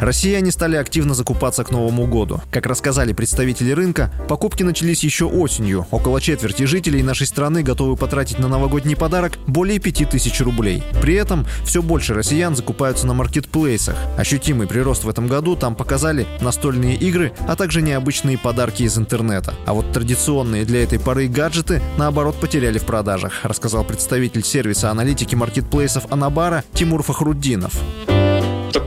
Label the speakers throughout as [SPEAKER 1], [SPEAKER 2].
[SPEAKER 1] Россияне стали активно закупаться к Новому году. Как рассказали представители рынка, покупки начались еще осенью. Около четверти жителей нашей страны готовы потратить на новогодний подарок более 5000 рублей. При этом все больше россиян закупаются на маркетплейсах. Ощутимый прирост в этом году там показали настольные игры, а также необычные подарки из интернета. А вот традиционные для этой поры гаджеты, наоборот, потеряли в продажах, рассказал представитель сервиса аналитики маркетплейсов Анабара Тимур Фахруддинов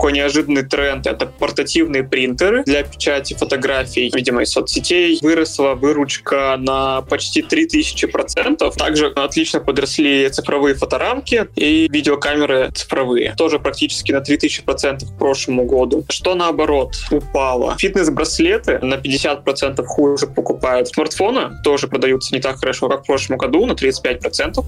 [SPEAKER 2] такой неожиданный тренд — это портативные принтеры для печати фотографий, видимо, из соцсетей. Выросла выручка на почти 3000%. Также отлично подросли цифровые фоторамки и видеокамеры цифровые. Тоже практически на 3000% к прошлому году. Что наоборот упало? Фитнес-браслеты на 50% хуже покупают. Смартфоны тоже продаются не так хорошо, как в прошлом году, на 35%.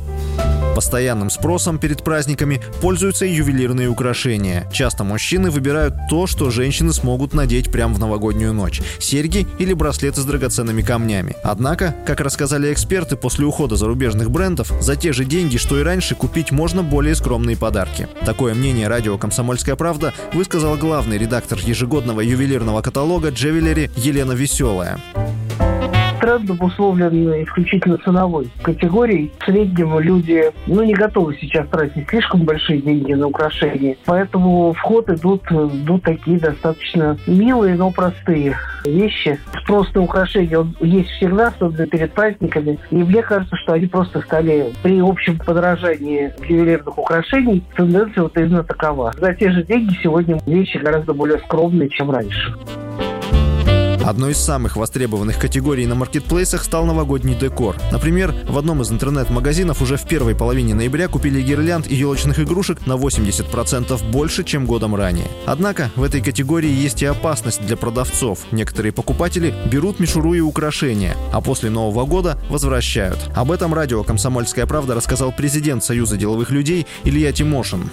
[SPEAKER 1] Постоянным спросом перед праздниками пользуются и ювелирные украшения. Часто мужчины выбирают то, что женщины смогут надеть прямо в новогоднюю ночь. Серьги или браслеты с драгоценными камнями. Однако, как рассказали эксперты, после ухода зарубежных брендов, за те же деньги, что и раньше, купить можно более скромные подарки. Такое мнение радио «Комсомольская правда» высказал главный редактор ежегодного ювелирного каталога «Джевелери» Елена Веселая
[SPEAKER 3] тренд обусловлен исключительно ценовой категорией. В среднем люди ну, не готовы сейчас тратить слишком большие деньги на украшения. Поэтому в ход идут, идут такие достаточно милые, но простые вещи. Спрос на украшения он есть всегда, особенно перед праздниками. И мне кажется, что они просто стали при общем подорожании ювелирных украшений, тенденция вот именно такова. За те же деньги сегодня вещи гораздо более скромные, чем раньше.
[SPEAKER 1] Одной из самых востребованных категорий на маркетплейсах стал новогодний декор. Например, в одном из интернет-магазинов уже в первой половине ноября купили гирлянд и елочных игрушек на 80% больше, чем годом ранее. Однако в этой категории есть и опасность для продавцов. Некоторые покупатели берут мишуру и украшения, а после Нового года возвращают. Об этом радио «Комсомольская правда» рассказал президент Союза деловых людей Илья Тимошин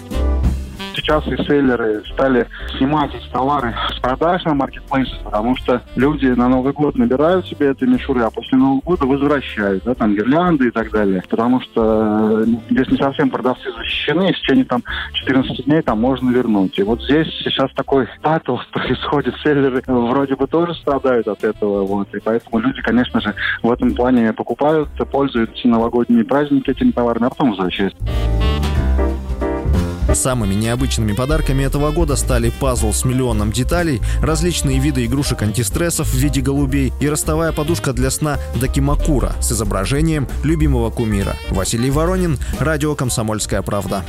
[SPEAKER 4] сейчас и селлеры стали снимать эти товары с продаж на маркетплейсах, потому что люди на Новый год набирают себе эти мишуры, а после Нового года возвращают, да, там гирлянды и так далее. Потому что здесь не совсем продавцы защищены, и в течение там 14 дней там можно вернуть. И вот здесь сейчас такой батл происходит, селлеры вроде бы тоже страдают от этого, вот, и поэтому люди, конечно же, в этом плане покупают, пользуются новогодние праздники этими товарами, а потом возвращают.
[SPEAKER 1] Самыми необычными подарками этого года стали пазл с миллионом деталей, различные виды игрушек антистрессов в виде голубей и ростовая подушка для сна Дакимакура с изображением любимого кумира. Василий Воронин, радио «Комсомольская правда».